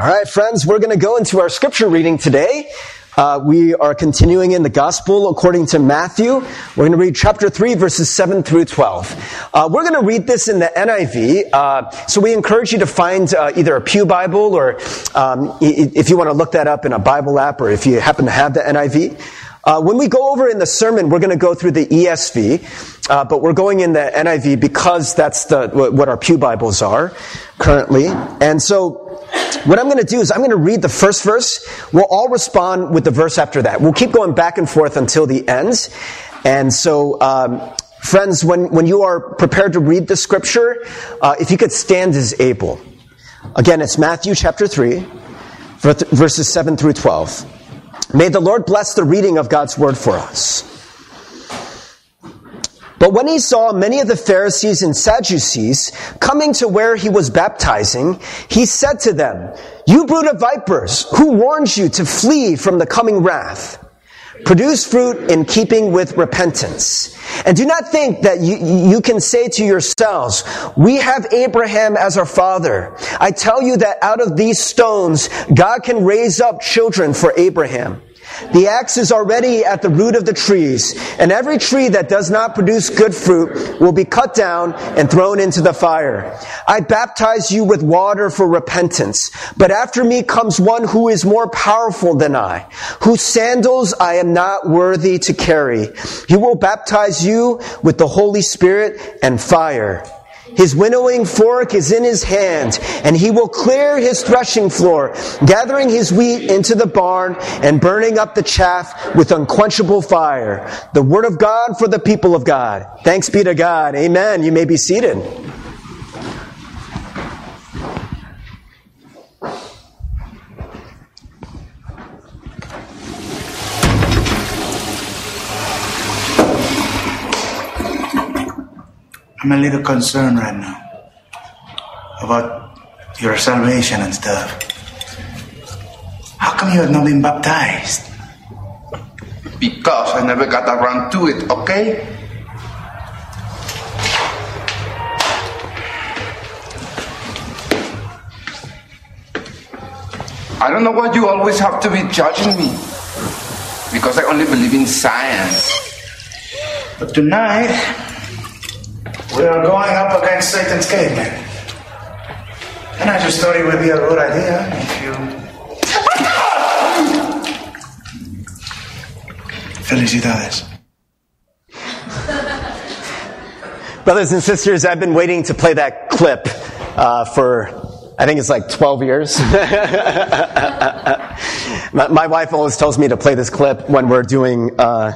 All right, friends, we're going to go into our scripture reading today. Uh, we are continuing in the gospel according to Matthew. We're going to read chapter 3, verses 7 through 12. Uh, we're going to read this in the NIV. Uh, so we encourage you to find uh, either a Pew Bible or um, if you want to look that up in a Bible app or if you happen to have the NIV. Uh, when we go over in the sermon, we're going to go through the ESV, uh, but we're going in the NIV because that's the, what our Pew Bibles are currently. And so what I'm going to do is I'm going to read the first verse. We'll all respond with the verse after that. We'll keep going back and forth until the end. And so, um, friends, when, when you are prepared to read the scripture, uh, if you could stand as able. Again, it's Matthew chapter 3, verses 7 through 12. May the Lord bless the reading of God's word for us. But when he saw many of the Pharisees and Sadducees coming to where he was baptizing, he said to them, You brood of vipers, who warns you to flee from the coming wrath? Produce fruit in keeping with repentance. And do not think that you, you can say to yourselves, we have Abraham as our father. I tell you that out of these stones, God can raise up children for Abraham. The axe is already at the root of the trees, and every tree that does not produce good fruit will be cut down and thrown into the fire. I baptize you with water for repentance, but after me comes one who is more powerful than I, whose sandals I am not worthy to carry. He will baptize you with the Holy Spirit and fire. His winnowing fork is in his hand, and he will clear his threshing floor, gathering his wheat into the barn and burning up the chaff with unquenchable fire. The word of God for the people of God. Thanks be to God. Amen. You may be seated. I'm a little concerned right now about your salvation and stuff. How come you have not been baptized? Because I never got around to it, okay? I don't know why you always have to be judging me. Because I only believe in science. But tonight, we are going up against Satan's caveman. And I just thought it would be a good idea if you. Felicidades. Brothers and sisters, I've been waiting to play that clip uh, for I think it's like 12 years. my, my, wife always tells me to play this clip when we're doing uh,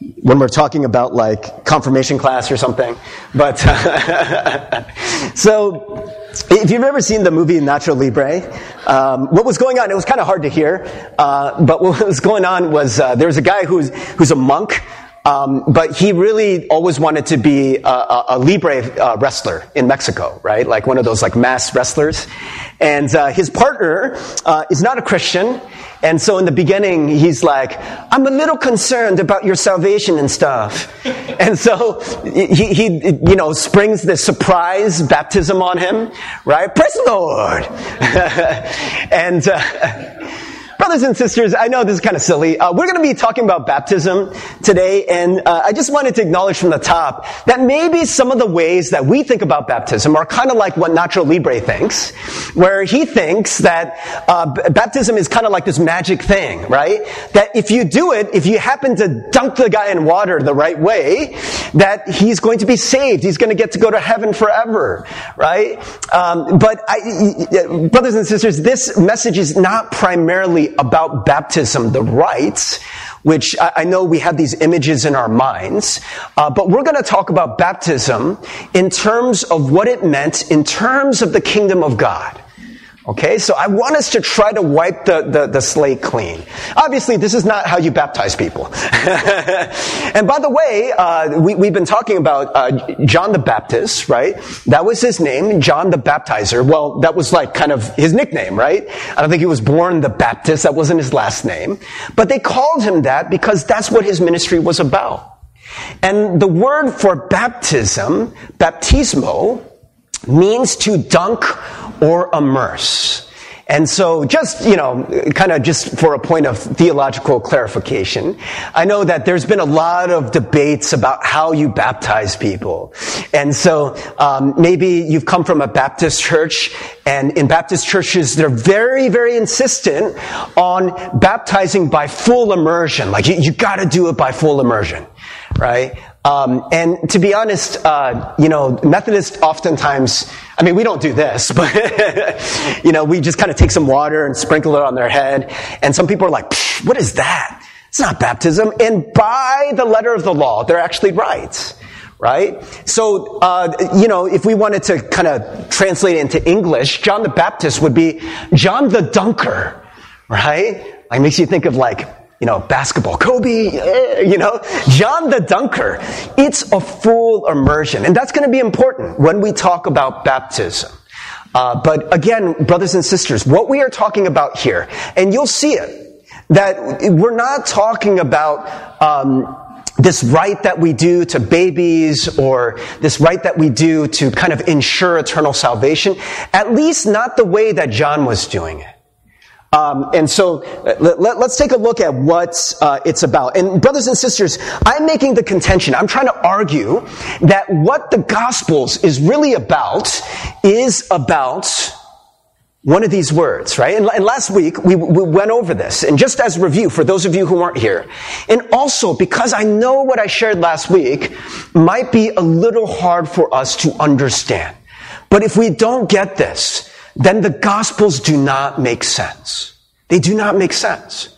when we're talking about like confirmation class or something. But so, if you've ever seen the movie Nacho Libre, um, what was going on? It was kind of hard to hear, uh, but what was going on was uh, there was a guy who's who's a monk. Um, but he really always wanted to be a, a, a Libre uh, wrestler in Mexico, right? Like one of those like mass wrestlers. And uh, his partner uh, is not a Christian, and so in the beginning, he's like, I'm a little concerned about your salvation and stuff. and so he, he, you know, springs this surprise baptism on him, right? Praise the Lord. and, uh, Brothers and sisters, I know this is kind of silly. Uh, we're going to be talking about baptism today, and uh, I just wanted to acknowledge from the top that maybe some of the ways that we think about baptism are kind of like what Nacho Libre thinks, where he thinks that uh, baptism is kind of like this magic thing, right? That if you do it, if you happen to dunk the guy in water the right way, that he's going to be saved. He's going to get to go to heaven forever, right? Um, but I, brothers and sisters, this message is not primarily about baptism, the rites, which I, know we have these images in our minds, uh, but we're going to talk about baptism in terms of what it meant in terms of the kingdom of God. Okay, so I want us to try to wipe the, the, the slate clean. Obviously, this is not how you baptize people. and by the way, uh, we, we've been talking about uh, John the Baptist, right? That was his name, John the Baptizer. Well, that was like kind of his nickname, right? I don't think he was born the Baptist. That wasn't his last name. But they called him that because that's what his ministry was about. And the word for baptism, baptismo, means to dunk or immerse. And so just, you know, kind of just for a point of theological clarification, I know that there's been a lot of debates about how you baptize people. And so um, maybe you've come from a Baptist church, and in Baptist churches, they're very, very insistent on baptizing by full immersion. Like you, you gotta do it by full immersion, right? Um, and to be honest, uh, you know, Methodists oftentimes, I mean, we don't do this, but, you know, we just kind of take some water and sprinkle it on their head. And some people are like, what is that? It's not baptism. And by the letter of the law, they're actually right. Right? So, uh, you know, if we wanted to kind of translate it into English, John the Baptist would be John the Dunker. Right? Like makes you think of like you know, basketball, Kobe, eh, you know, John the Dunker. It's a full immersion. And that's going to be important when we talk about baptism. Uh, but again, brothers and sisters, what we are talking about here, and you'll see it, that we're not talking about, um, this rite that we do to babies or this rite that we do to kind of ensure eternal salvation, at least not the way that John was doing it. Um, and so let, us take a look at what uh, it's about. And brothers and sisters, I'm making the contention, I'm trying to argue that what the Gospels is really about is about one of these words, right? And, and last week we, we went over this. And just as review for those of you who weren't here. And also because I know what I shared last week might be a little hard for us to understand. But if we don't get this, then the Gospels do not make sense. They do not make sense.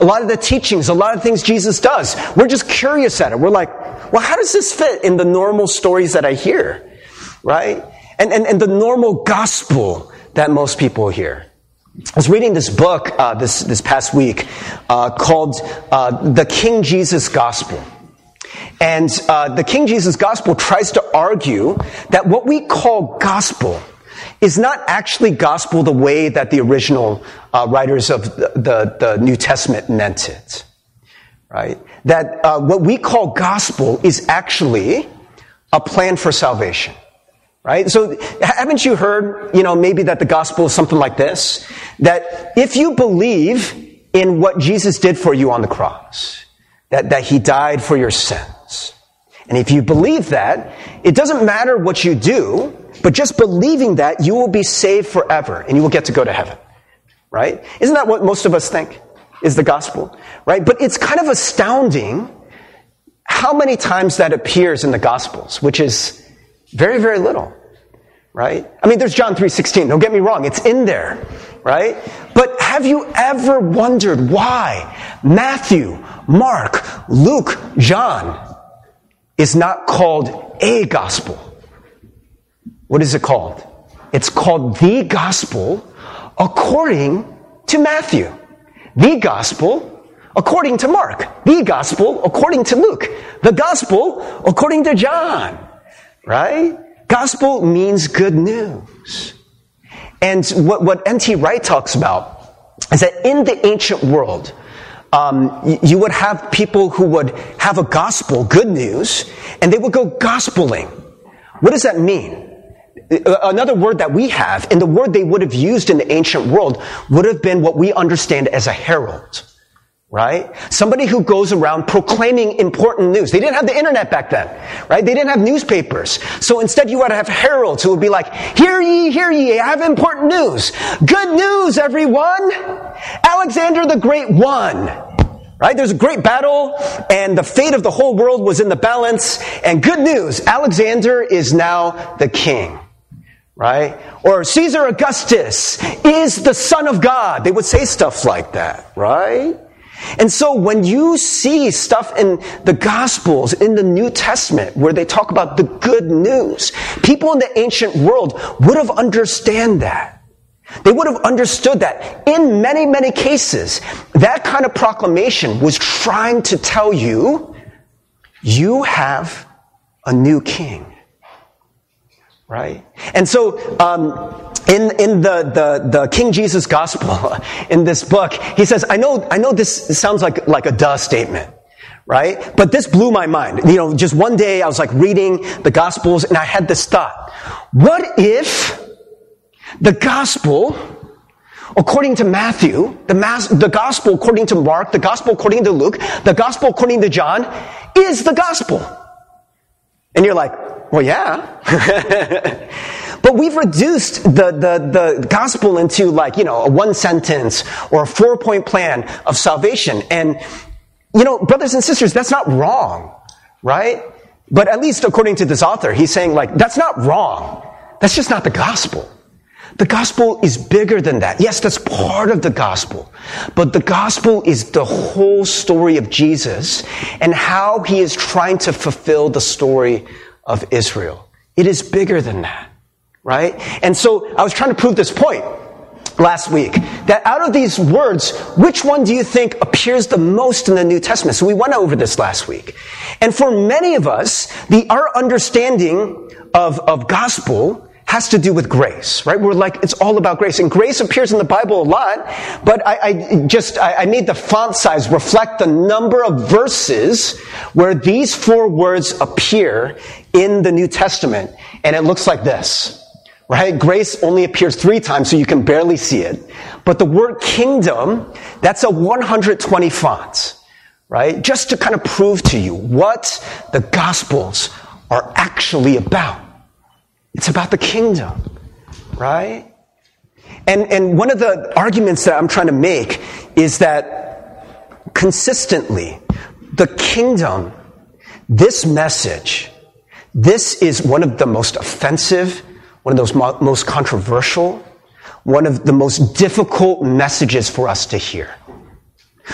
A lot of the teachings, a lot of things Jesus does, we're just curious at it. We're like, well, how does this fit in the normal stories that I hear? Right? And, and, and the normal gospel that most people hear. I was reading this book uh, this, this past week uh, called uh, The King Jesus Gospel. And uh, the King Jesus Gospel tries to argue that what we call gospel is not actually gospel the way that the original uh, writers of the, the, the, New Testament meant it. Right? That uh, what we call gospel is actually a plan for salvation. Right? So haven't you heard, you know, maybe that the gospel is something like this? That if you believe in what Jesus did for you on the cross, that, that he died for your sins, and if you believe that, it doesn't matter what you do, but just believing that, you will be saved forever and you will get to go to heaven. Right? Isn't that what most of us think is the gospel? Right? But it's kind of astounding how many times that appears in the gospels, which is very, very little. Right? I mean, there's John 3.16. Don't get me wrong. It's in there. Right? But have you ever wondered why Matthew, Mark, Luke, John is not called a gospel? What is it called? It's called the gospel according to Matthew. The gospel according to Mark. The gospel according to Luke. The gospel according to John. Right? Gospel means good news. And what, what N.T. Wright talks about is that in the ancient world, um, you would have people who would have a gospel, good news, and they would go gospeling. What does that mean? Uh, another word that we have, and the word they would have used in the ancient world, would have been what we understand as a herald. Right? Somebody who goes around proclaiming important news. They didn't have the internet back then, right? They didn't have newspapers. So instead you would have heralds who would be like, hear ye, hear ye, I have important news. Good news, everyone! Alexander the Great won. Right? There's a great battle, and the fate of the whole world was in the balance, and good news, Alexander is now the king right? Or Caesar Augustus is the son of God. They would say stuff like that, right? And so when you see stuff in the Gospels, in the New Testament, where they talk about the good news, people in the ancient world would have understand that. They would have understood that in many, many cases, that kind of proclamation was trying to tell you, you have a new king right? And so, um, in, in the, the, the King Jesus gospel, in this book, he says, I know, I know this sounds like, like a duh statement, right? But this blew my mind. You know, just one day I was like reading the gospels and I had this thought. What if the gospel according to Matthew, the, mass, the gospel according to Mark, the gospel according to Luke, the gospel according to John is the gospel. And you're like, well, yeah. but we've reduced the, the, the gospel into like, you know, a one sentence or a four point plan of salvation. And, you know, brothers and sisters, that's not wrong, right? But at least according to this author, he's saying like, that's not wrong. That's just not the gospel. The gospel is bigger than that. Yes, that's part of the gospel. But the gospel is the whole story of Jesus and how he is trying to fulfill the story of Israel. It is bigger than that, right? And so I was trying to prove this point last week that out of these words, which one do you think appears the most in the New Testament? So we went over this last week. And for many of us, the, our understanding of, of gospel has to do with grace, right? We're like, it's all about grace. And grace appears in the Bible a lot, but I, I just, I, I made the font size reflect the number of verses where these four words appear in the New Testament. And it looks like this right? Grace only appears three times, so you can barely see it. But the word kingdom, that's a 120 font, right? Just to kind of prove to you what the gospels are actually about. It's about the kingdom, right? And, and one of the arguments that I'm trying to make is that consistently, the kingdom, this message, this is one of the most offensive, one of those mo- most controversial, one of the most difficult messages for us to hear.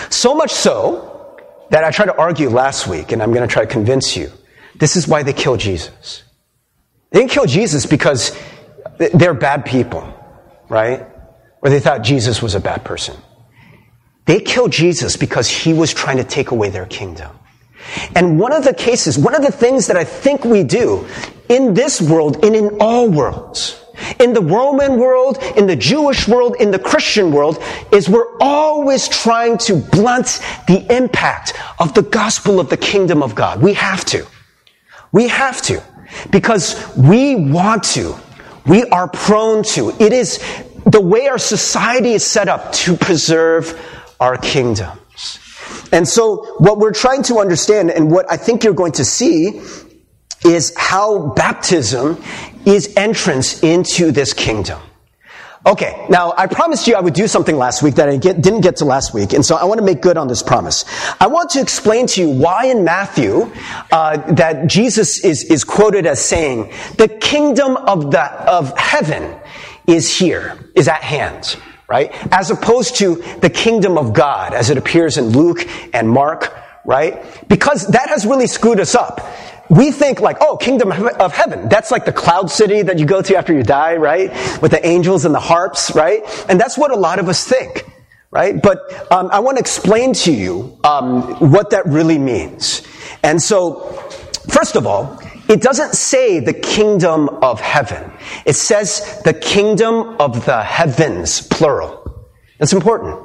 So much so that I tried to argue last week, and I'm going to try to convince you this is why they killed Jesus. They didn't kill Jesus because they're bad people, right? Or they thought Jesus was a bad person. They killed Jesus because he was trying to take away their kingdom. And one of the cases, one of the things that I think we do in this world and in all worlds, in the Roman world, in the Jewish world, in the Christian world, is we're always trying to blunt the impact of the gospel of the kingdom of God. We have to. We have to. Because we want to. We are prone to. It is the way our society is set up to preserve our kingdoms. And so what we're trying to understand and what I think you're going to see is how baptism is entrance into this kingdom. Okay, now I promised you I would do something last week that I get, didn't get to last week, and so I want to make good on this promise. I want to explain to you why in Matthew uh, that Jesus is, is quoted as saying, "The kingdom of the of heaven is here, is at hand." Right, as opposed to the kingdom of God, as it appears in Luke and Mark. Right, because that has really screwed us up we think like, oh, kingdom of heaven. That's like the cloud city that you go to after you die, right? With the angels and the harps, right? And that's what a lot of us think, right? But um, I want to explain to you um, what that really means. And so, first of all, it doesn't say the kingdom of heaven. It says the kingdom of the heavens, plural. That's important,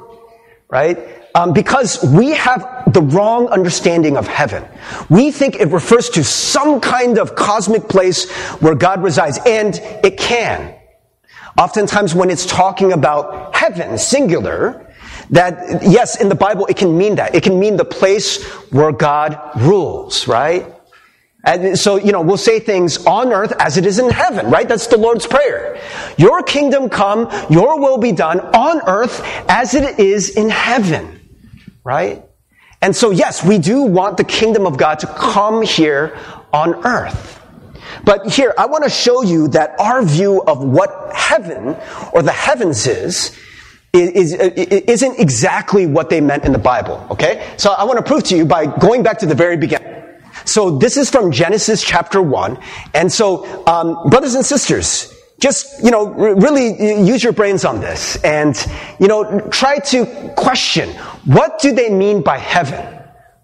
right? Um, because we have the wrong understanding of heaven. We think it refers to some kind of cosmic place where God resides, and it can. Oftentimes, when it's talking about heaven, singular, that yes, in the Bible, it can mean that. It can mean the place where God rules, right? And so, you know, we'll say things on earth as it is in heaven, right? That's the Lord's Prayer. Your kingdom come, your will be done on earth as it is in heaven right? And so, yes, we do want the kingdom of God to come here on earth. But here, I want to show you that our view of what heaven or the heavens is, is, is, not exactly what they meant in the Bible, okay? So I want to prove to you by going back to the very beginning. So this is from Genesis chapter 1. And so, um, brothers and sisters, just, you know, really use your brains on this and, you know, try to question what do they mean by heaven?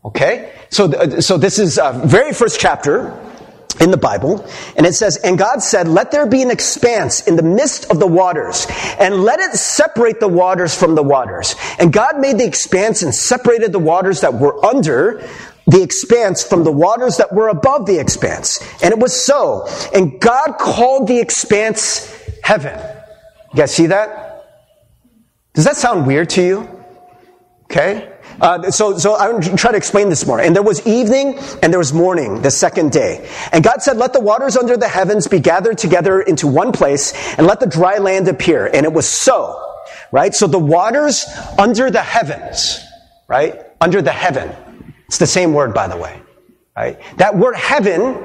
Okay? So, uh, so this is uh, very first chapter in the Bible, and it says, And God said, Let there be an expanse in the midst of the waters, and let it separate the waters from the waters. And God made the expanse and separated the waters that were under the expanse from the waters that were above the expanse. And it was so. And God called the expanse heaven. You guys see that? Does that sound weird to you? Okay? Uh, so, so I'm going to try to explain this more. And there was evening and there was morning, the second day. And God said, let the waters under the heavens be gathered together into one place and let the dry land appear. And it was so. Right? So the waters under the heavens, right? Under the heaven. It's the same word, by the way. Right? That word heaven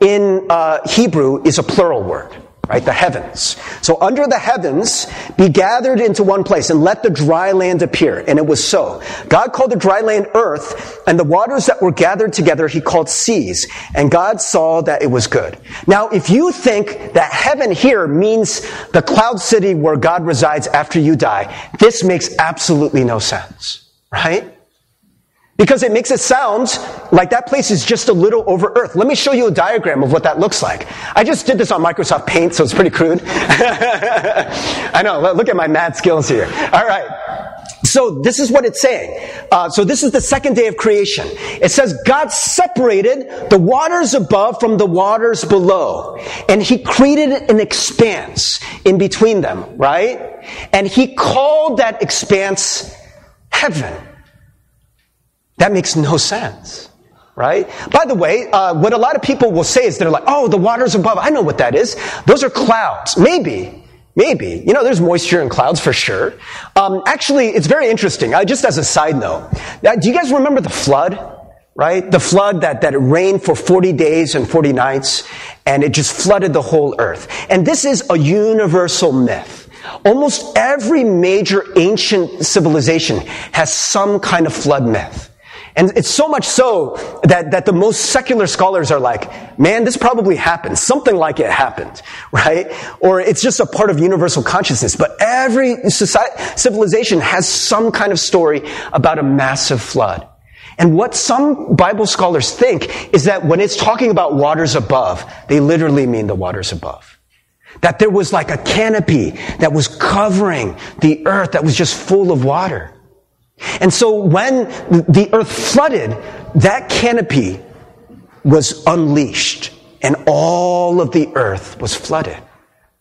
in uh, Hebrew is a plural word right? The heavens. So under the heavens be gathered into one place and let the dry land appear. And it was so. God called the dry land earth and the waters that were gathered together he called seas. And God saw that it was good. Now, if you think that heaven here means the cloud city where God resides after you die, this makes absolutely no sense, right? Because it makes it sound like that place is just a little over earth. Let me show you a diagram of what that looks like. I just did this on Microsoft Paint, so it's pretty crude. I know, look at my mad skills here. All right. So this is what it's saying. Uh, so this is the second day of creation. It says God separated the waters above from the waters below, and He created an expanse in between them, right? And He called that expanse heaven. That makes no sense. Right? By the way, uh, what a lot of people will say is they're like, oh, the waters above. I know what that is. Those are clouds. Maybe. Maybe. You know, there's moisture in clouds for sure. Um, actually, it's very interesting. Uh, just as a side note, do you guys remember the flood? Right? The flood that, that it rained for 40 days and 40 nights, and it just flooded the whole earth. And this is a universal myth. Almost every major ancient civilization has some kind of flood myth. And it's so much so that, that the most secular scholars are like, man, this probably happened. Something like it happened, right? Or it's just a part of universal consciousness. But every society, civilization has some kind of story about a massive flood. And what some Bible scholars think is that when it's talking about waters above, they literally mean the waters above. That there was like a canopy that was covering the earth that was just full of water. And so when the earth flooded, that canopy was unleashed and all of the earth was flooded.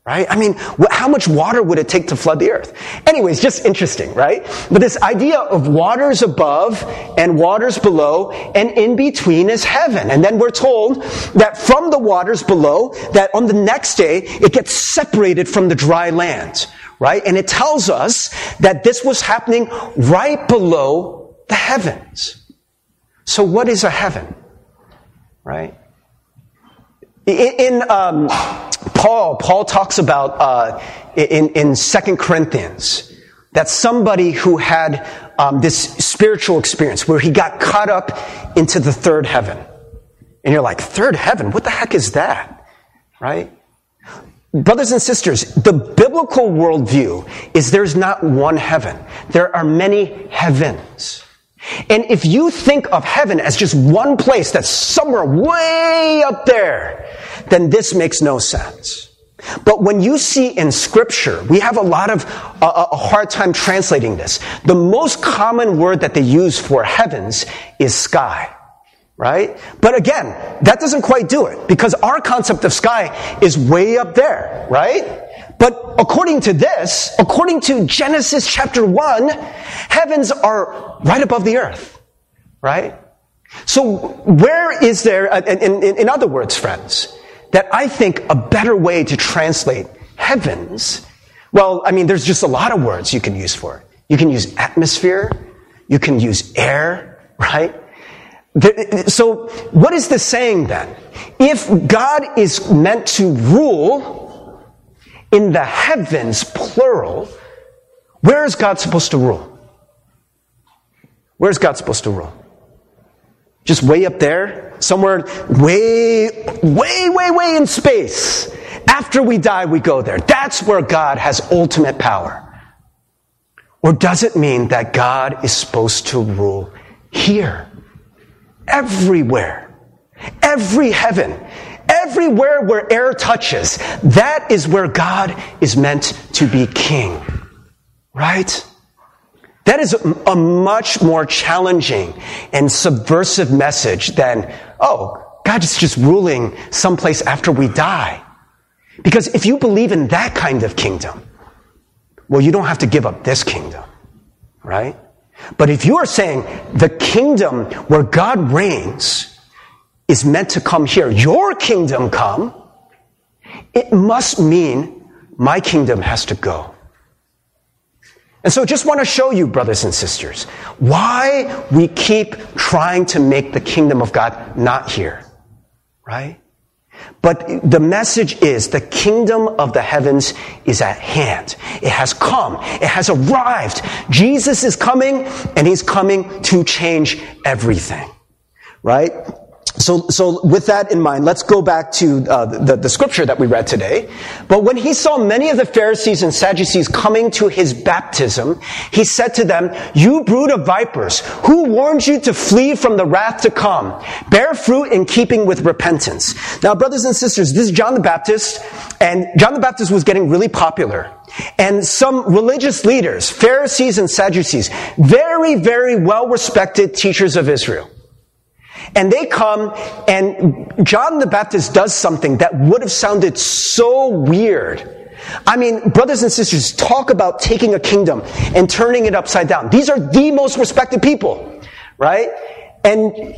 Right? I mean, how much water would it take to flood the earth? Anyways, just interesting, right? But this idea of waters above and waters below and in between is heaven. And then we're told that from the waters below, that on the next day, it gets separated from the dry land right? And it tells us that this was happening right below the heavens. So what is a heaven? Right? In, in um, Paul, Paul talks about uh, in, in 2 Corinthians that somebody who had um, this spiritual experience where he got caught up into the third heaven. And you're like, third heaven? What the heck is that? Right? Brothers and sisters, the biblical worldview is there's not one heaven. There are many heavens. And if you think of heaven as just one place that's somewhere way up there, then this makes no sense. But when you see in scripture, we have a lot of uh, a hard time translating this. The most common word that they use for heavens is sky right? But again, that doesn't quite do it because our concept of sky is way up there, right? But according to this, according to Genesis chapter 1, heavens are right above the earth, right? So where is there, uh, in, in, in other words, friends, that I think a better way to translate heavens, well, I mean, there's just a lot of words you can use for it. You can use atmosphere, you can use air, right? So, what is this saying then? If God is meant to rule in the heavens, plural, where is God supposed to rule? Where is God supposed to rule? Just way up there? Somewhere way, way, way, way in space. After we die, we go there. That's where God has ultimate power. Or does it mean that God is supposed to rule here? Everywhere. Every heaven. Everywhere where air touches. That is where God is meant to be king. Right? That is a, much more challenging and subversive message than, oh, God is just ruling someplace after we die. Because if you believe in that kind of kingdom, well, you don't have to give up this kingdom, right? But if you are saying the kingdom where God reigns is meant to come here, your kingdom come, it must mean my kingdom has to go. And so just want to show you, brothers and sisters, why we keep trying to make the kingdom of God not here. Right? But the message is the kingdom of the heavens is at hand. It has come. It has arrived. Jesus is coming and he's coming to change everything. Right? So, so with that in mind, let's go back to uh, the, the scripture that we read today. But when he saw many of the Pharisees and Sadducees coming to his baptism, he said to them, You brood of vipers, who warned you to flee from the wrath to come? Bear fruit in keeping with repentance. Now, brothers and sisters, this is John the Baptist, and John the Baptist was getting really popular. And some religious leaders, Pharisees and Sadducees, very, very well respected teachers of Israel, and they come, and John the Baptist does something that would have sounded so weird. I mean, brothers and sisters, talk about taking a kingdom and turning it upside down. These are the most respected people, right? And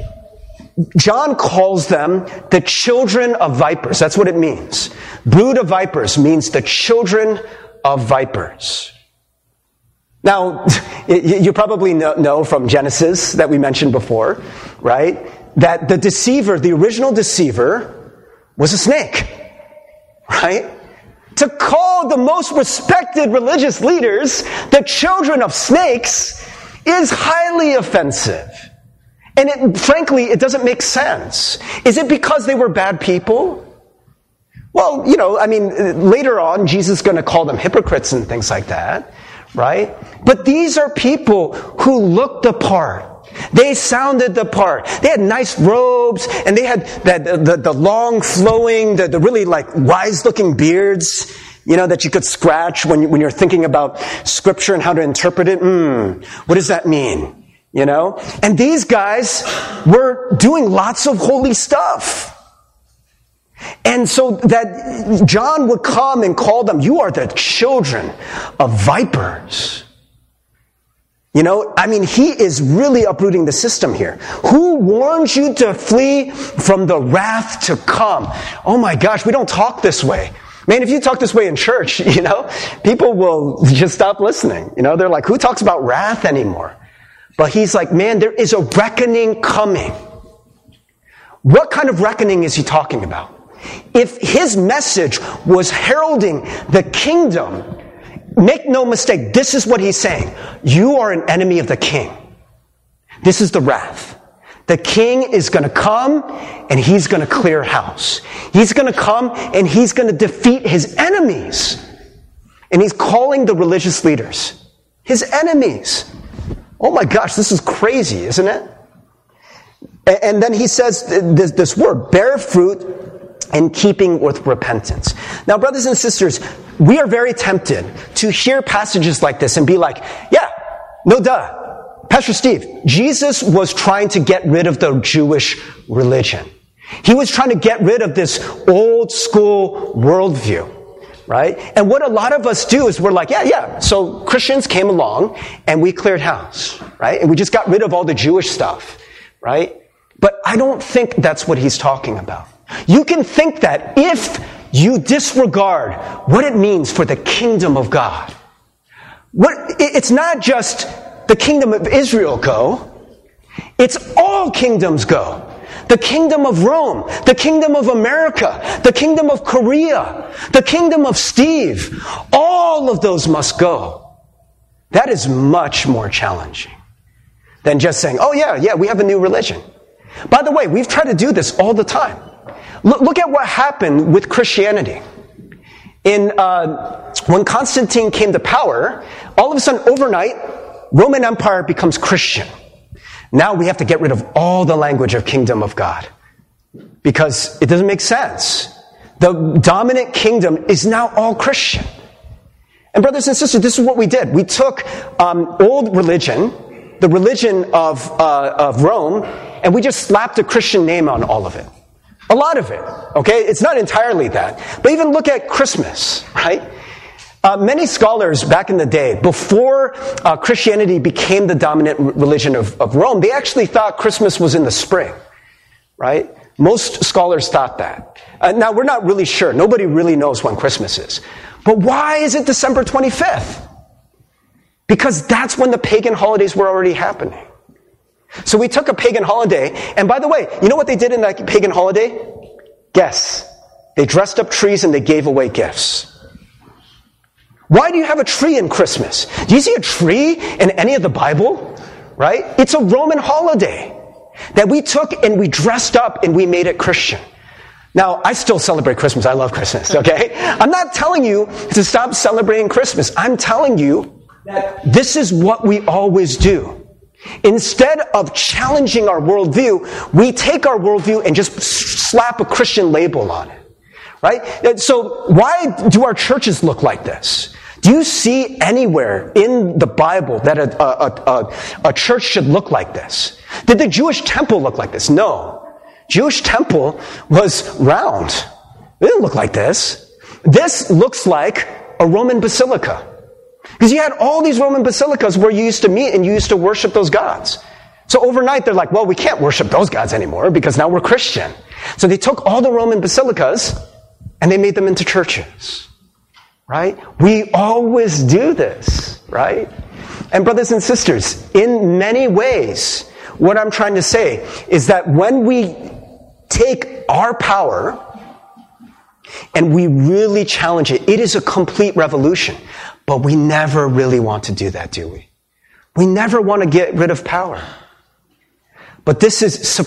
John calls them the children of vipers. That's what it means. Brood of vipers means the children of vipers. Now, you probably know from Genesis that we mentioned before, right? That the deceiver, the original deceiver, was a snake, right? To call the most respected religious leaders the children of snakes is highly offensive. And it, frankly, it doesn't make sense. Is it because they were bad people? Well, you know, I mean, later on, Jesus is going to call them hypocrites and things like that right? But these are people who looked the part. They sounded the part. They had nice robes and they had that, the, the long flowing, the, the really like wise looking beards, you know, that you could scratch when, you, when you're thinking about scripture and how to interpret it. Hmm, what does that mean? You know? And these guys were doing lots of holy stuff. And so that John would come and call them, you are the children of vipers. You know, I mean, he is really uprooting the system here. Who warns you to flee from the wrath to come? Oh my gosh, we don't talk this way. Man, if you talk this way in church, you know, people will just stop listening. You know, they're like, who talks about wrath anymore? But he's like, man, there is a reckoning coming. What kind of reckoning is he talking about? If his message was heralding the kingdom, make no mistake, this is what he's saying. You are an enemy of the king. This is the wrath. The king is going to come and he's going to clear house. He's going to come and he's going to defeat his enemies. And he's calling the religious leaders his enemies. Oh my gosh, this is crazy, isn't it? And then he says this, word, bear fruit in keeping with repentance. Now, brothers and sisters, we are very tempted to hear passages like this and be like, yeah, no duh. Pastor Steve, Jesus was trying to get rid of the Jewish religion. He was trying to get rid of this old school worldview, right? And what a lot of us do is we're like, yeah, yeah. So Christians came along and we cleared house, right? And we just got rid of all the Jewish stuff, right? But I don't think that's what he's talking about. You can think that if you disregard what it means for the kingdom of God. What, it's not just the kingdom of Israel go, it's all kingdoms go. The kingdom of Rome, the kingdom of America, the kingdom of Korea, the kingdom of Steve, all of those must go. That is much more challenging than just saying, oh yeah, yeah, we have a new religion. By the way, we've tried to do this all the time. Look, at what happened with Christianity. In, uh, when Constantine came to power, all of a sudden, overnight, Roman Empire becomes Christian. Now we have to get rid of all the language of kingdom of God. Because it doesn't make sense. The dominant kingdom is now all Christian. And brothers and sisters, this is what we did. We took um, old religion, the religion of, uh, of Rome, and we just slapped a Christian name on all of it. A lot of it, okay? It's not entirely that. But even look at Christmas, right? Uh, many scholars back in the day, before uh, Christianity became the dominant religion of, of Rome, they actually thought Christmas was in the spring, right? Most scholars thought that. Uh, now, we're not really sure. Nobody really knows when Christmas is. But why is it December 25th? Because that's when the pagan holidays were already happening. So we took a pagan holiday, and by the way, you know what they did in that pagan holiday? Guess. They dressed up trees and they gave away gifts. Why do you have a tree in Christmas? Do you see a tree in any of the Bible? Right? It's a Roman holiday that we took and we dressed up and we made it Christian. Now, I still celebrate Christmas. I love Christmas, okay? I'm not telling you to stop celebrating Christmas. I'm telling you that this is what we always do. Instead of challenging our worldview, we take our worldview and just slap a Christian label on it. Right? So why do our churches look like this? Do you see anywhere in the Bible that a, a, a, a, church should look like this? Did the Jewish temple look like this? No. Jewish temple was round. It didn't look like this. This looks like a Roman basilica. Because you had all these Roman basilicas where you used to meet and you used to worship those gods. So overnight they're like, well, we can't worship those gods anymore because now we're Christian. So they took all the Roman basilicas and they made them into churches. Right? We always do this, right? And brothers and sisters, in many ways, what I'm trying to say is that when we take our power and we really challenge it, it is a complete revolution. But we never really want to do that, do we? We never want to get rid of power. But this is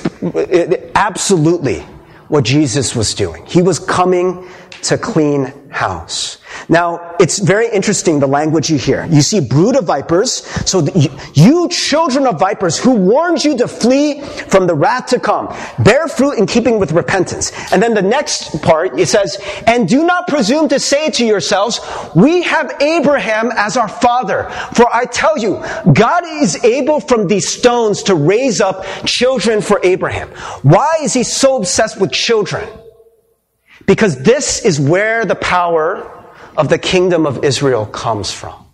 absolutely what Jesus was doing. He was coming to clean house. Now, it's very interesting the language you hear. You see brood of vipers. So you, you children of vipers who warned you to flee from the wrath to come, bear fruit in keeping with repentance. And then the next part, it says, and do not presume to say to yourselves, we have Abraham as our father. For I tell you, God is able from these stones to raise up children for Abraham. Why is he so obsessed with children? Because this is where the power of the kingdom of Israel comes from.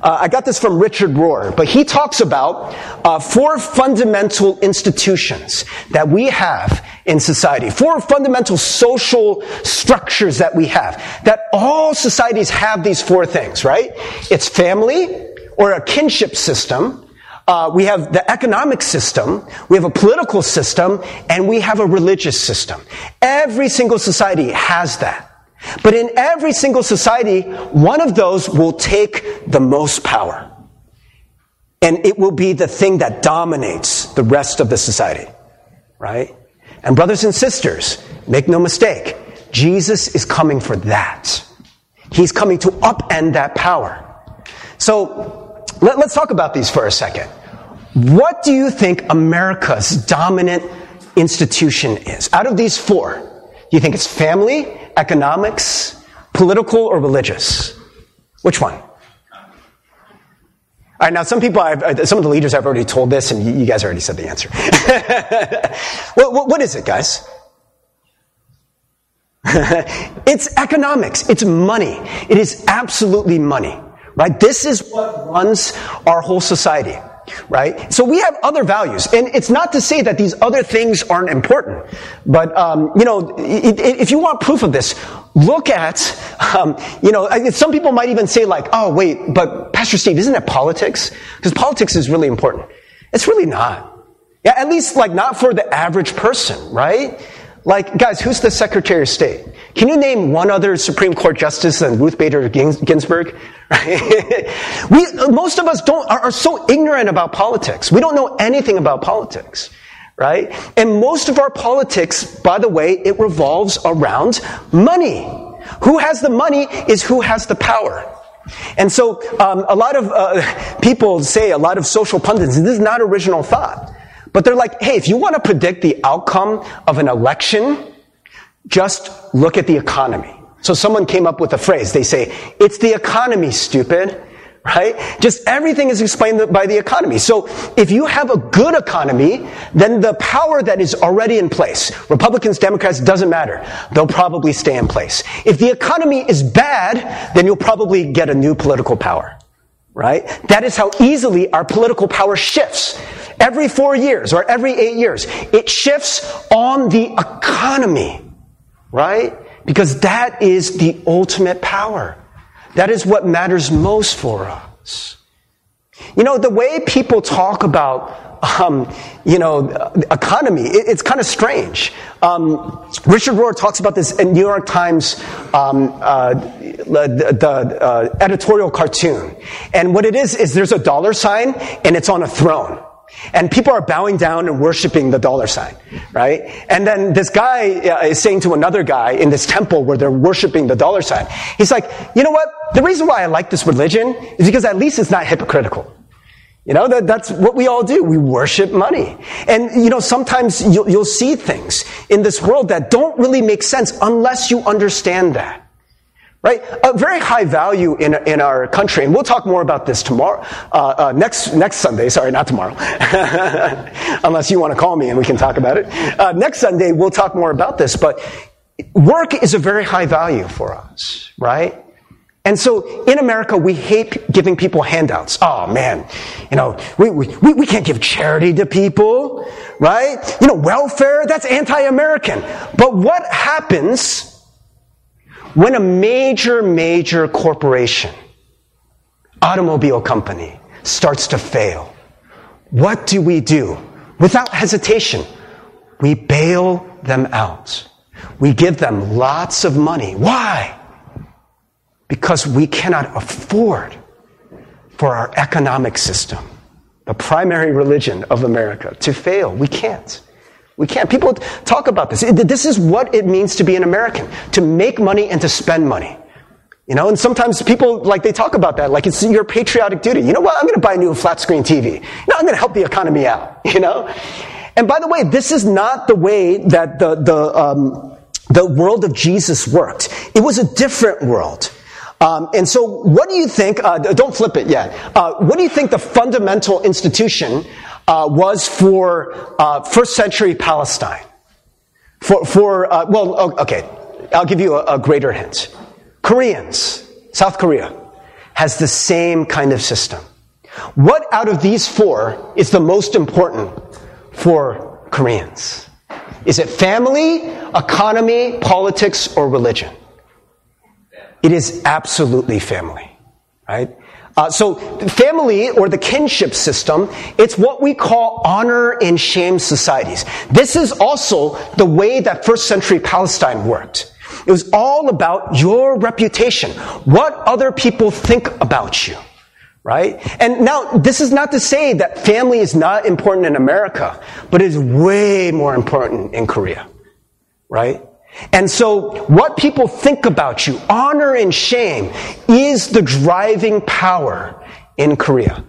Uh, I got this from Richard Rohr, but he talks about uh, four fundamental institutions that we have in society, four fundamental social structures that we have. That all societies have these four things, right? It's family or a kinship system. Uh, we have the economic system, we have a political system, and we have a religious system. Every single society has that. But in every single society, one of those will take the most power. And it will be the thing that dominates the rest of the society. Right? And brothers and sisters, make no mistake, Jesus is coming for that. He's coming to upend that power. So, let, us talk about these for a second. What do you think America's dominant institution is? Out of these four, do you think it's family, economics, political, or religious? Which one? All right, now some people, I've, uh, some of the leaders have already told this, and you guys already said the answer. what, what is it, guys? it's economics. It's money. It is absolutely money, right? This is what runs our whole society right? So we have other values, and it's not to say that these other things aren't important, but um, you know, if you want proof of this, look at, um, you know, some people might even say like, oh wait, but Pastor Steve, isn't it politics? Because politics is really important. It's really not. Yeah, at least like not for the average person, right? Like, guys, who's the Secretary of State? Can you name one other Supreme Court justice than Ruth Bader Ginsburg? we, most of us don't, are, are so ignorant about politics. We don't know anything about politics. Right? And most of our politics, by the way, it revolves around money. Who has the money is who has the power. And so, um, a lot of uh, people say, a lot of social pundits, this is not original thought. But they're like, hey, if you want to predict the outcome of an election, just look at the economy. So someone came up with a phrase. They say, it's the economy, stupid. right? Just everything is explained by the economy. So if you have a good economy, then the power that is already in place, Republicans, Democrats, doesn't matter. They'll probably stay in place. If the economy is bad, then you'll probably get a new political power, right? That is how easily our political power shifts. Every four years or every eight years, it shifts on the economy, right? Because that is the ultimate power. That is what matters most for us. You know, the way people talk about um, you know, economy. It, it's kind of strange. Um, Richard Rohr talks about this in New York Times, um, uh, the, the uh, editorial cartoon. And what it is, is there's a dollar sign and it's on a throne. And people are bowing down and worshiping the dollar sign, right? And then this guy uh, is saying to another guy in this temple where they're worshiping the dollar sign, he's like, you know what? The reason why I like this religion is because at least it's not hypocritical. You know, that, that's what we all do. We worship money. And, you know, sometimes you'll, you'll see things in this world that don't really make sense unless you understand that. Right? A very high value in, in our country, and we'll talk more about this tomorrow, uh, uh, next, next Sunday, sorry, not tomorrow, unless you want to call me and we can talk about it. Uh, next Sunday, we'll talk more about this, but work is a very high value for us, right? And so in America, we hate giving people handouts. Oh man, you know, we, we, we can't give charity to people, right? You know, welfare, that's anti-American. But what happens when a major, major corporation, automobile company, starts to fail, what do we do? Without hesitation, we bail them out. We give them lots of money. Why? Because we cannot afford for our economic system, the primary religion of America, to fail. We can't. We can't. People talk about this. This is what it means to be an American, to make money and to spend money. You know, and sometimes people, like, they talk about that, like it's your patriotic duty. You know what? I'm going to buy a new flat screen TV. Know, I'm going to help the economy out, you know? And by the way, this is not the way that the, the, um, the world of Jesus worked. It was a different world. Um, and so, what do you think? Uh, don't flip it yet. Uh, what do you think the fundamental institution uh, was for uh, first century Palestine. For, for uh, well, okay, I'll give you a, a greater hint. Koreans, South Korea, has the same kind of system. What out of these four is the most important for Koreans? Is it family, economy, politics, or religion? It is absolutely family, right? Uh, so family or the kinship system, it's what we call honor and shame societies. This is also the way that first century Palestine worked. It was all about your reputation, what other people think about you, right? And now, this is not to say that family is not important in America, but it is way more important in Korea, right? And so, what people think about you, honor and shame, is the driving power in Korea.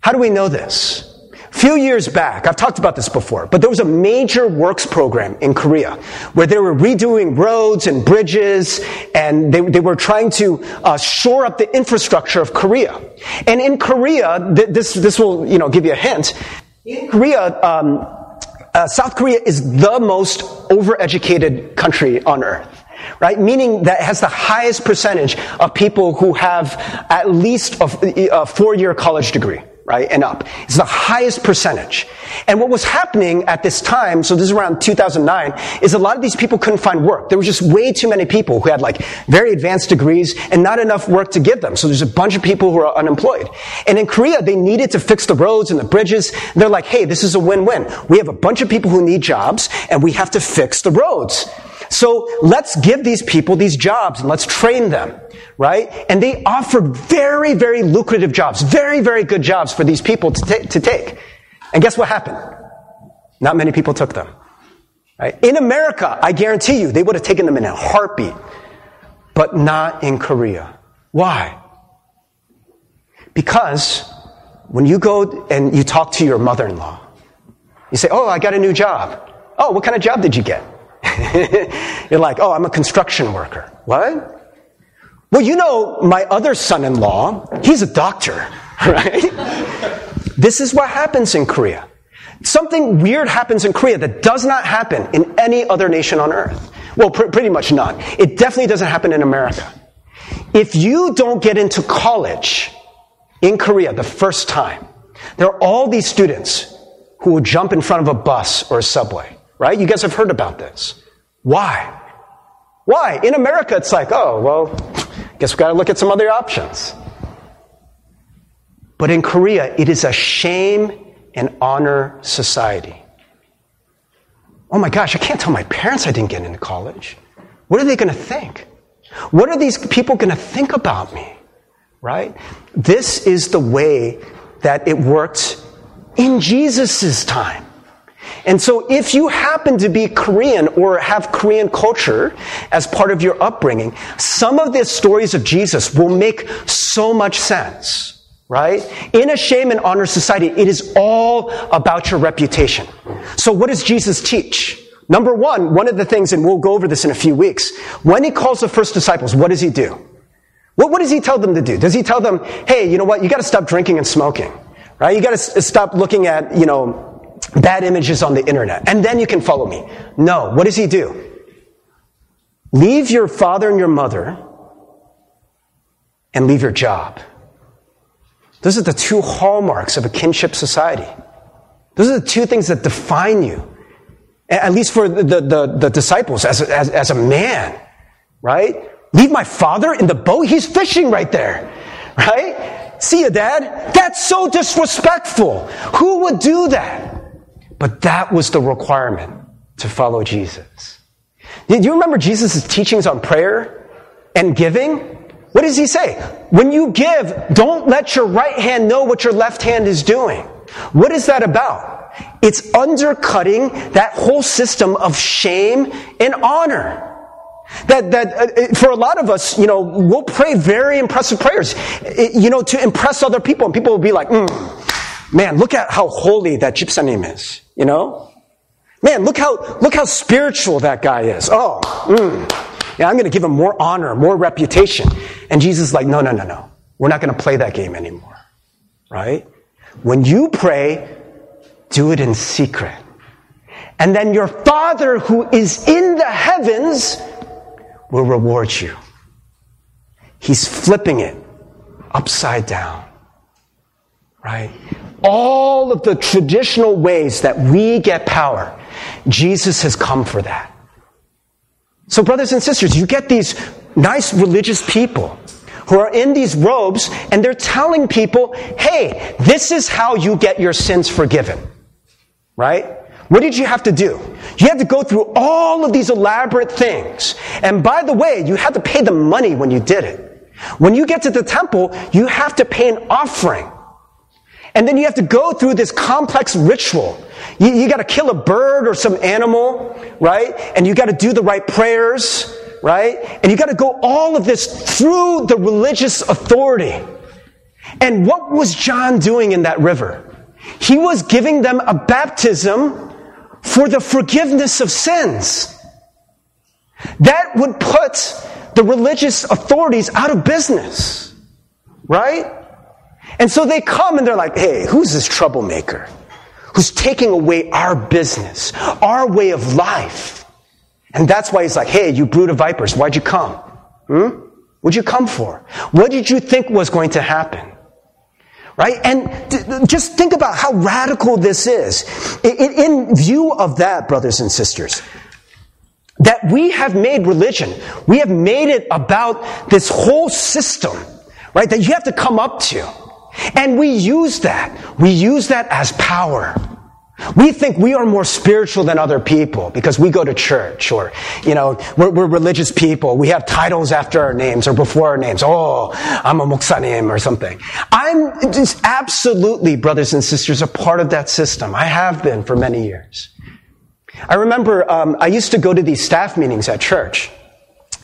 How do we know this? A few years back, I've talked about this before, but there was a major works program in Korea where they were redoing roads and bridges and they, they were trying to uh, shore up the infrastructure of Korea. And in Korea, th- this, this will, you know, give you a hint. In Korea, um, uh, South Korea is the most overeducated country on earth right? Meaning that it has the highest percentage of people who have at least a, a four-year college degree right, and up. It's the highest percentage. And what was happening at this time, so this is around 2009, is a lot of these people couldn't find work. There were just way too many people who had like very advanced degrees and not enough work to give them. So there's a bunch of people who are unemployed. And in Korea, they needed to fix the roads and the bridges. They're like, hey, this is a win-win. We have a bunch of people who need jobs and we have to fix the roads. So let's give these people these jobs and let's train them right? And they offered very, very lucrative jobs, very, very good jobs for these people to, ta- to take. And guess what happened? Not many people took them. Right? In America, I guarantee you, they would have taken them in a heartbeat, but not in Korea. Why? Because when you go and you talk to your mother-in-law, you say, Oh, I got a new job. Oh, what kind of job did you get? You're like, Oh, I'm a construction worker. What? Well, you know, my other son in law, he's a doctor, right? this is what happens in Korea. Something weird happens in Korea that does not happen in any other nation on earth. Well, pr- pretty much none. It definitely doesn't happen in America. If you don't get into college in Korea the first time, there are all these students who will jump in front of a bus or a subway, right? You guys have heard about this. Why? Why? In America, it's like, oh, well, guess we've got to look at some other options. But in Korea, it is a shame and honor society. Oh my gosh, I can't tell my parents I didn't get into college. What are they going to think? What are these people going to think about me? Right? This is the way that it worked in Jesus' time. And so if you happen to be Korean or have Korean culture as part of your upbringing, some of the stories of Jesus will make so much sense. Right? In a shame and honor society, it is all about your reputation. So what does Jesus teach? Number one, one of the things, and we'll go over this in a few weeks, when he calls the first disciples, what does he do? What, what does he tell them to do? Does he tell them, hey, you know what, you gotta stop drinking and smoking, right? You gotta s- stop looking at, you know, bad images on the internet, and then you can follow me. No, what does he do? Leave your father and your mother, and leave your job. Those are the two hallmarks of a kinship society. Those are the two things that define you at least for the, the, the disciples, as, as, as a man, right? Leave my father in the boat? He's fishing right there, right? See you, dad? That's so disrespectful. Who would do that? But that was the requirement to follow Jesus. Do you remember Jesus' teachings on prayer and giving? What does he say? When you give, don't let your right hand know what your left hand is doing. What is that about? It's undercutting that whole system of shame and honor. That, that uh, uh for a lot of us, you know, we'll pray very impressive prayers, uh, you know, to impress other people. And people will be like, mm, man, look at how holy that gypsanim is you know? Man, look how, look how spiritual that guy is. Oh, mm, yeah, I'm going to give him more honor, more reputation. And Jesus is like, no, no, no, no. We're not going to play that game anymore. Right? When you pray, do it in secret. And then your Father who is in the heavens will reward you. He's flipping it upside down. Right? All of the traditional ways that we get power, Jesus has come for that. So, brothers and sisters, you get these nice religious people who are in these robes and they're telling people, hey, this is how you get your sins forgiven. Right? What did you have to do? You had to go through all of these elaborate things. And by the way, you had to pay the money when you did it. When you get to the temple, you have to pay an offering. And then you have to go through this complex ritual. You, you got to kill a bird or some animal, right? And you got to do the right prayers, right? And you got to go all of this through the religious authority. And what was John doing in that river? He was giving them a baptism for the forgiveness of sins. That would put the religious authorities out of business. Right? And so they come and they're like, hey, who's this troublemaker? Who's taking away our business, our way of life? And that's why he's like, hey, you brood of vipers, why'd you come? Hmm? What'd you come for? What did you think was going to happen? Right? And just think about how radical this is. In view of that, brothers and sisters, that we have made religion, we have made it about this whole system, right, that you have to come up to. And we use that. We use that as power. We think we are more spiritual than other people because we go to church or, you know, we're, we're, religious people. We have titles after our names or before our names. Oh, I'm a muksanim or something. I'm just absolutely, brothers and sisters, a part of that system. I have been for many years. I remember um, I used to go to these staff meetings at church.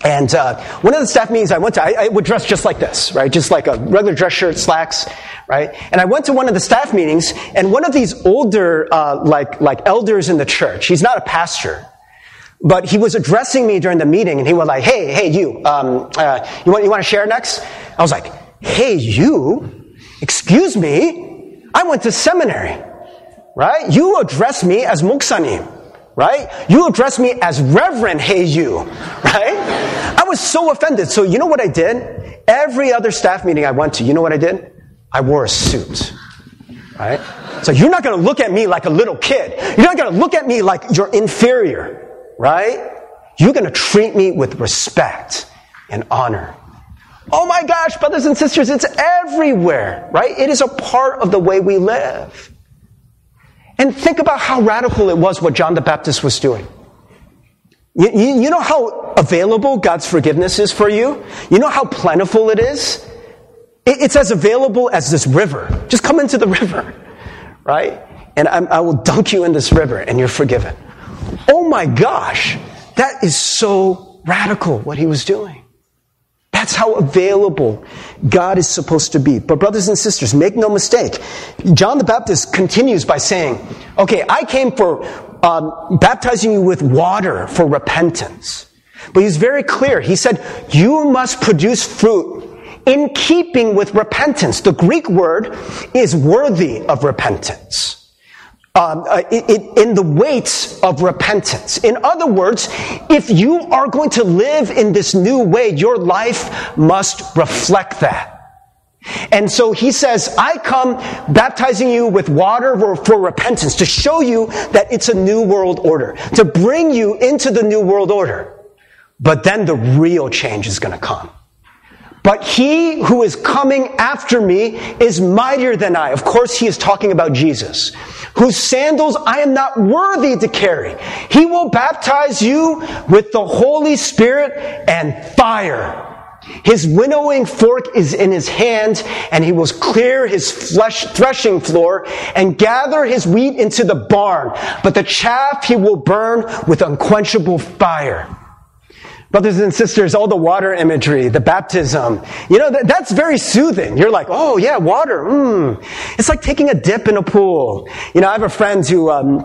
And uh, one of the staff meetings I went to, I, I, would dress just like this, right? Just like a regular dress shirt, slacks, right? And I went to one of the staff meetings, and one of these older, uh, like like elders in the church, he's not a pastor, But he was addressing me during the meeting and he was like, hey, hey, you, um, uh, you want, you want to share next? I was like, hey, you, excuse me, I went to seminary, right? You address me as muksanim, right? You address me as Reverend Hey You, right? I was so offended. So you know what I did? Every other staff meeting I went to, you know what I did? I wore a suit, right? So you're not going to look at me like a little kid. You're not going to look at me like you're inferior right? You're going to treat me with respect and honor. Oh my gosh, brothers and sisters, it's everywhere, right? It is a part of the way we live. And think about how radical it was what John the Baptist was doing. You, you, you, know how available God's forgiveness is for you? You know how plentiful it is? It, it's as available as this river. Just come into the river, right? And I'm, I will dunk you in this river and you're forgiven. Oh my gosh, that is so radical what he was doing. That's how available God is supposed to be. But, brothers and sisters, make no mistake. John the Baptist continues by saying, Okay, I came for um, baptizing you with water for repentance. But he's very clear. He said, You must produce fruit in keeping with repentance. The Greek word is worthy of repentance um, uh, it, in the weights of repentance. In other words, if you are going to live in this new way, your life must reflect that. And so he says, I come baptizing you with water for, for repentance to show you that it's a new world order, to bring you into the new world order. But then the real change is going to come. But he who is coming after me is mightier than I. Of course, he is talking about Jesus, whose sandals I am not worthy to carry. He will baptize you with the Holy Spirit and fire. His winnowing fork is in his hand, and he will clear his flesh, threshing floor and gather his wheat into the barn. But the chaff he will burn with unquenchable fire. Brothers and sisters, all the water imagery, the baptism, you know, that, that's very soothing. You're like, oh yeah, water, mmm. It's like taking a dip in a pool. You know, I have a friend who, um,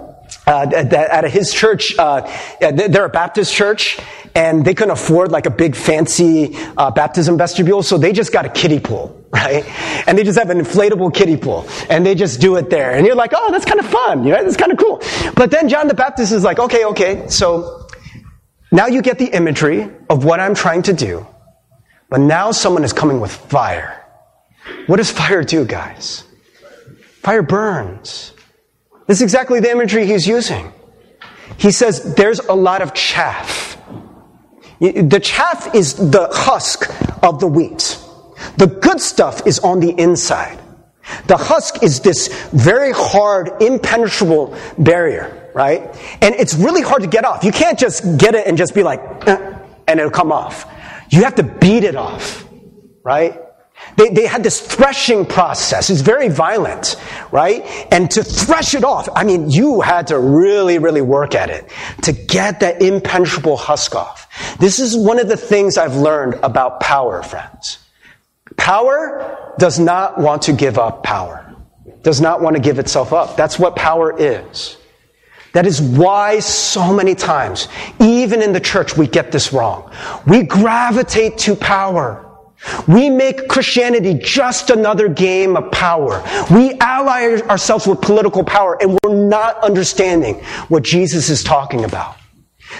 uh, at, at his church, uh, they're a Baptist church, and they couldn't afford like a big fancy uh, baptism vestibule, so they just got a kiddie pool, right? And they just have an inflatable kiddie pool, and they just do it there. And you're like, oh, that's kind of fun, you know, that's kind of cool. But then John the Baptist is like, okay, okay, so now you get the imagery of what I'm trying to do, but now someone is coming with fire. What does fire do, guys? Fire burns. This is exactly the imagery he's using. He says there's a lot of chaff. The chaff is the husk of the wheat. The good stuff is on the inside. The husk is this very hard, impenetrable barrier right? And it's really hard to get off. You can't just get it and just be like, eh, and it'll come off. You have to beat it off, right? They, they had this threshing process. It's very violent, right? And to thresh it off, I mean, you had to really, really work at it to get that impenetrable husk off. This is one of the things I've learned about power, friends. Power does not want to give up power. Does not want to give itself up. That's what power is. That is why so many times, even in the church, we get this wrong. We gravitate to power. We make Christianity just another game of power. We ally ourselves with political power and we're not understanding what Jesus is talking about.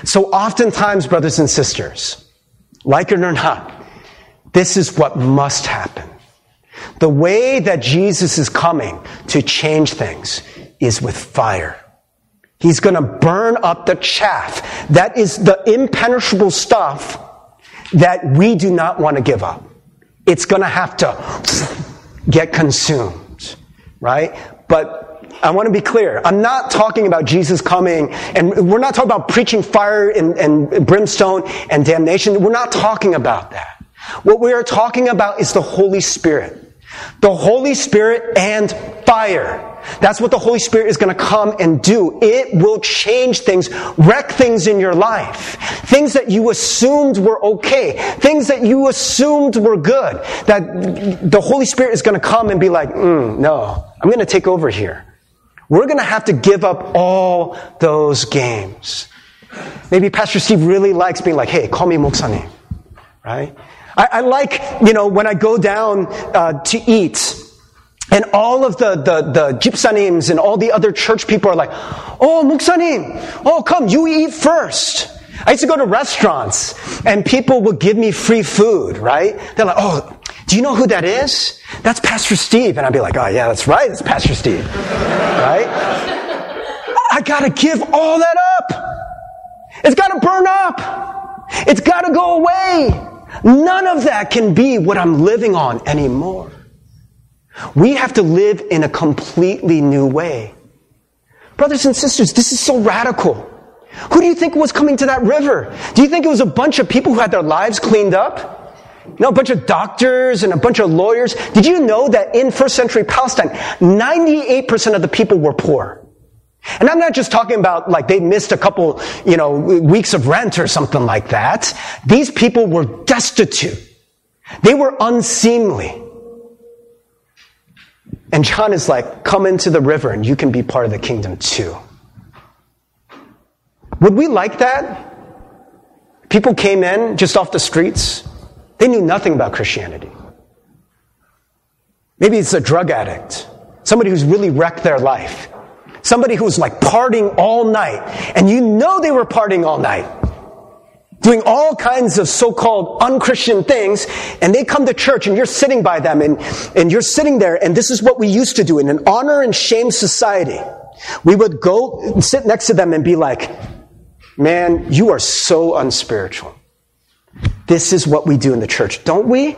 So oftentimes, brothers and sisters, like it or not, this is what must happen. The way that Jesus is coming to change things is with fire. He's going to burn up the chaff. That is the impenetrable stuff that we do not want to give up. It's going to have to get consumed, right? But I want to be clear. I'm not talking about Jesus coming, and we're not talking about preaching fire and, and brimstone and damnation. We're not talking about that. What we are talking about is the Holy Spirit. The Holy Spirit and fire. That's what the Holy Spirit is going to come and do. It will change things, wreck things in your life. Things that you assumed were okay. Things that you assumed were good. That the Holy Spirit is going to come and be like, mm, no, I'm going to take over here. We're going to have to give up all those games. Maybe Pastor Steve really likes being like, hey, call me Moksani, right? I, I like, you know, when I go down uh, to eat, and all of the, the, the gypsanims and all the other church people are like, oh, muksanim, oh, come, you eat first. I used to go to restaurants and people would give me free food, right? They're like, oh, do you know who that is? That's Pastor Steve. And I'd be like, oh, yeah, that's right, it's Pastor Steve, right? I gotta give all that up. It's gotta burn up. It's gotta go away. None of that can be what I'm living on anymore. We have to live in a completely new way. Brothers and sisters, this is so radical. Who do you think was coming to that river? Do you think it was a bunch of people who had their lives cleaned up? No, a bunch of doctors and a bunch of lawyers. Did you know that in first century Palestine, 98% of the people were poor? And I'm not just talking about like they missed a couple, you know, weeks of rent or something like that. These people were destitute. They were unseemly. And John is like, come into the river and you can be part of the kingdom too. Would we like that? People came in just off the streets. They knew nothing about Christianity. Maybe it's a drug addict, somebody who's really wrecked their life, somebody who's like partying all night, and you know they were partying all night, doing all kinds of so-called unchristian things, and they come to church and you're sitting by them and, and you're sitting there, and this is what we used to do in an honor and shame society. We would go sit next to them and be like, man, you are so unspiritual. This is what we do in the church, don't we?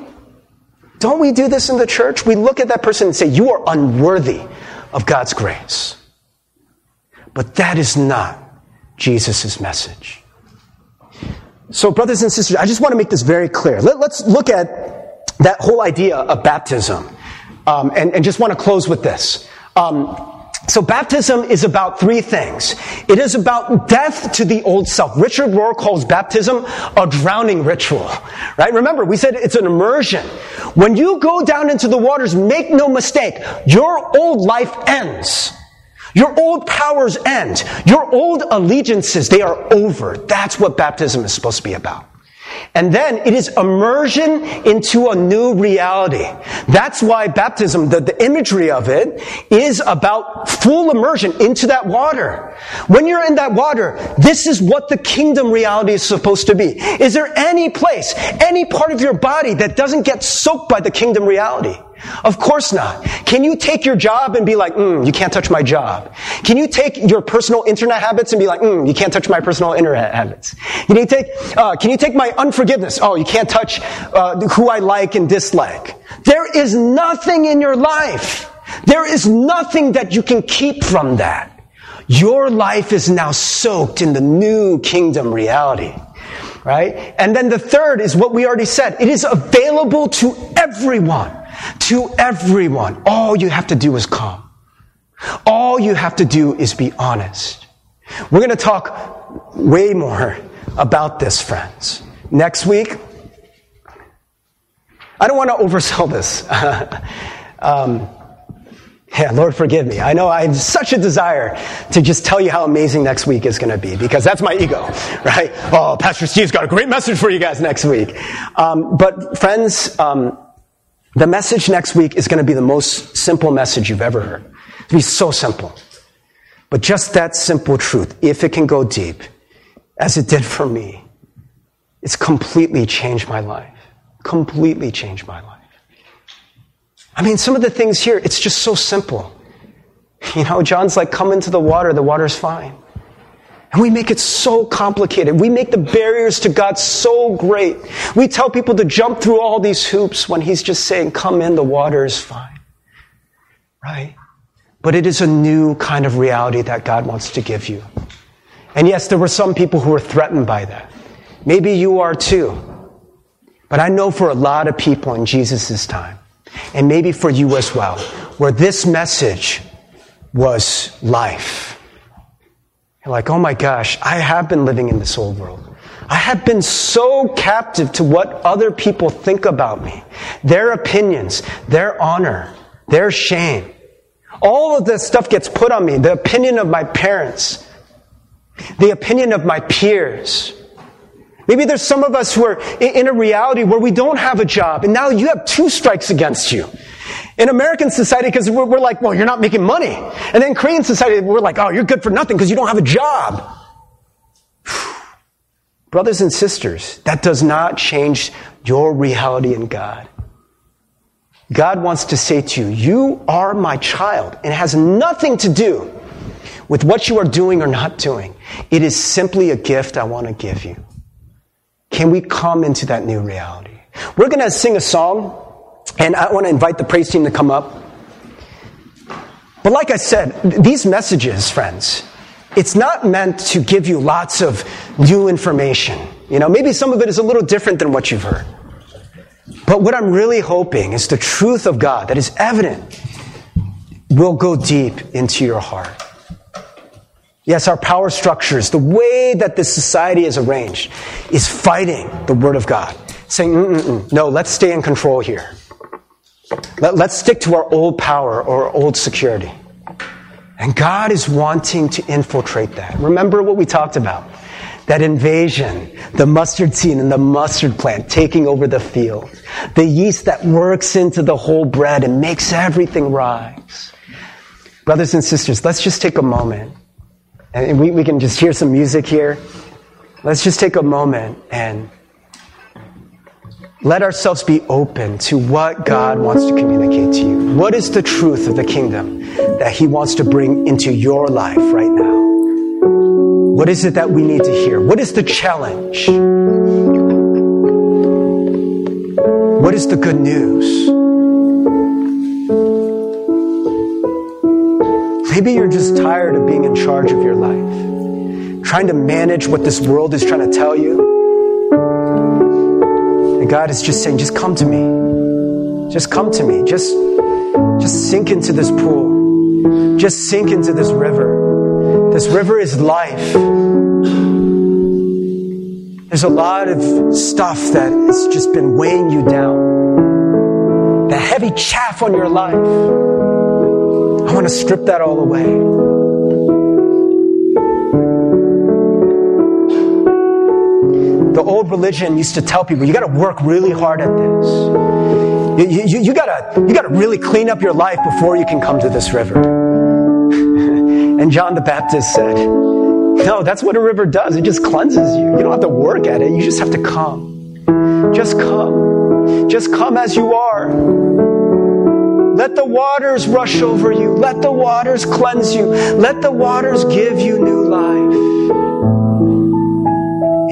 Don't we do this in the church? We look at that person and say, You are unworthy of God's grace. But that is not Jesus' message. So, brothers and sisters, I just want to make this very clear. Let, us look at that whole idea of baptism um, and, and, just want to close with this. Um, so baptism is about three things. It is about death to the old self. Richard Rohr calls baptism a drowning ritual, right? Remember, we said it's an immersion. When you go down into the waters, make no mistake, your old life ends. Your old powers end. Your old allegiances, they are over. That's what baptism is supposed to be about. And then it is immersion into a new reality. That's why baptism, the, the imagery of it, is about full immersion into that water. When you're in that water, this is what the kingdom reality is supposed to be. Is there any place, any part of your body that doesn't get soaked by the kingdom reality? Of course not. Can you take your job and be like, mm, you can't touch my job? Can you take your personal internet habits and be like, mm, you can't touch my personal internet habits? Can you take, uh, can you take my unforgiveness? Oh, you can't touch uh, who I like and dislike. There is nothing in your life. There is nothing that you can keep from that. Your life is now soaked in the new kingdom reality right? And then the third is what we already said. It is available to everyone to everyone. All you have to do is come. All you have to do is be honest. We're going to talk way more about this, friends. Next week, I don't want to oversell this. um, yeah, Lord, forgive me. I know I have such a desire to just tell you how amazing next week is going to be because that's my ego, right? Oh, Pastor Steve's got a great message for you guys next week. Um, but friends, um, the message next week is going to be the most simple message you've ever heard. It'll be so simple. But just that simple truth, if it can go deep, as it did for me, it's completely changed my life. Completely changed my life. I mean, some of the things here, it's just so simple. You know, John's like, come into the water, the water's fine. And we make it so complicated. We make the barriers to God so great. We tell people to jump through all these hoops when He's just saying, come in, the water is fine. Right? But it is a new kind of reality that God wants to give you. And yes, there were some people who were threatened by that. Maybe you are too. But I know for a lot of people in Jesus' time, and maybe for you as well, where this message was life you're like, oh my gosh, I have been living in this old world. I have been so captive to what other people think about me, their opinions, their honor, their shame. All of this stuff gets put on me, the opinion of my parents. the opinion of my peers. Maybe there's some of us who are in a reality where we don't have a job, and now you have two strikes against you. In American society, because we're, we're, like, well, you're not making money. And then Korean society, we're like, oh, you're good for nothing because you don't have a job. Brothers and sisters, that does not change your reality in God. God wants to say to you, you are my child. And it has nothing to do with what you are doing or not doing. It is simply a gift I want to give you. Can we come into that new reality? We're going to sing a song, and I want to invite the praise team to come up. But like I said, these messages, friends, it's not meant to give you lots of new information. You know, maybe some of it is a little different than what you've heard. But what I'm really hoping is the truth of God that is evident will go deep into your heart. Yes, our power structures, the way that this society is arranged, is fighting the Word of God, saying, Mm-mm-mm. no, let's stay in control here. Let, us stick to our old power or old security. And God is wanting to infiltrate that. Remember what we talked about that invasion, the mustard seed and the mustard plant taking over the field, the yeast that works into the whole bread and makes everything rise. Brothers and sisters, let's just take a moment and we, we can just hear some music here. Let's just take a moment and let ourselves be open to what God wants to communicate to you. What is the truth of the kingdom that He wants to bring into your life right now? What is it that we need to hear? What is the challenge? What is the good news? Maybe you're just tired of being in charge of your life, trying to manage what this world is trying to tell you. God is just saying, just come to me. Just come to me. Just, just sink into this pool. Just sink into this river. This river is life. There's a lot of stuff that has just been weighing you down. The heavy chaff on your life. I want to strip that all away. The old religion used to tell people, you got to work really hard at this. You, you, you, gotta, you gotta really clean up your life before you can come to this river. and John the Baptist said, No, that's what a river does. It just cleanses you. You don't have to work at it. You just have to come. Just come. Just come as you are. Let the waters rush over you. Let the waters cleanse you. Let the waters give you new life.